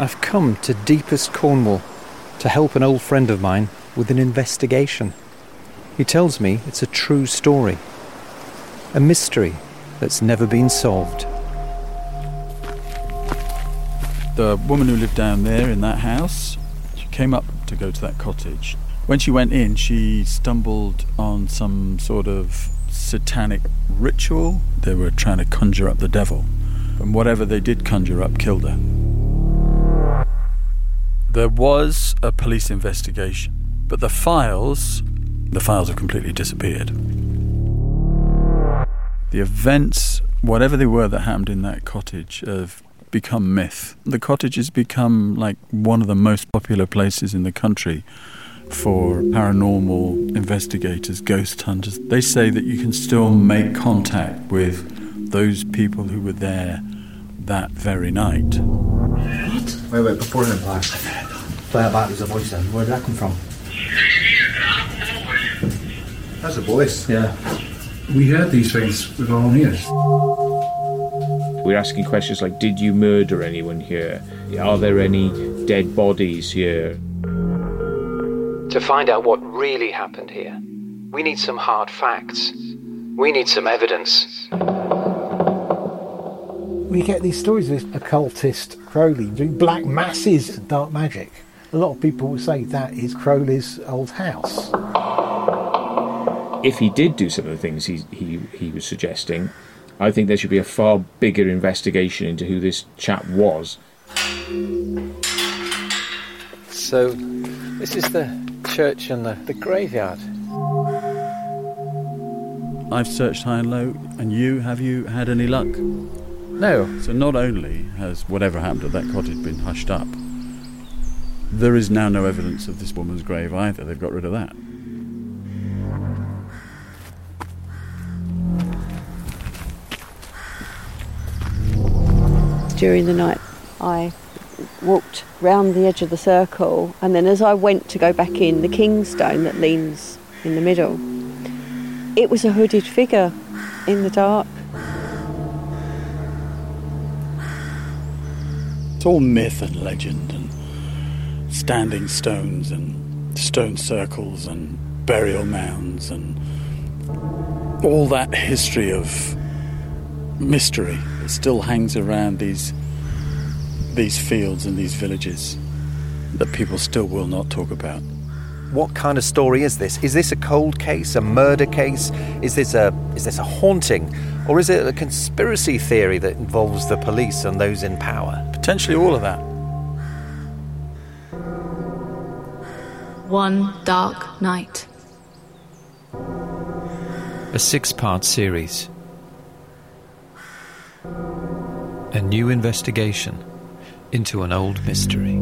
I've come to deepest Cornwall to help an old friend of mine with an investigation. He tells me it's a true story, a mystery that's never been solved. The woman who lived down there in that house, she came up to go to that cottage. When she went in, she stumbled on some sort of satanic ritual. They were trying to conjure up the devil. And whatever they did conjure up killed her. There was a police investigation, but the files, the files have completely disappeared. The events, whatever they were that happened in that cottage, have become myth. The cottage has become like one of the most popular places in the country for paranormal investigators, ghost hunters. They say that you can still make contact with those people who were there that very night. What? Wait, wait, before him. Play it back, there's a voice then. Where did that come from? That's a voice. Yeah. We heard these things with our own ears. We're asking questions like Did you murder anyone here? Are there any dead bodies here? To find out what really happened here, we need some hard facts. We need some evidence. We get these stories of this occultist Crowley doing black masses and dark magic. A lot of people will say that is Crowley's old house. If he did do some of the things he, he, he was suggesting, I think there should be a far bigger investigation into who this chap was. So, this is the church and the, the graveyard. I've searched high and low, and you, have you had any luck? No. So not only has whatever happened at that cottage been hushed up, there is now no evidence of this woman's grave either. They've got rid of that. During the night, I walked round the edge of the circle, and then as I went to go back in, the kingstone that leans in the middle, it was a hooded figure in the dark. All myth and legend and standing stones and stone circles and burial mounds and all that history of mystery that still hangs around these these fields and these villages that people still will not talk about. What kind of story is this? Is this a cold case, a murder case? Is this a is this a haunting, or is it a conspiracy theory that involves the police and those in power? Potentially all of that. One Dark Night. A six part series. A new investigation into an old mystery.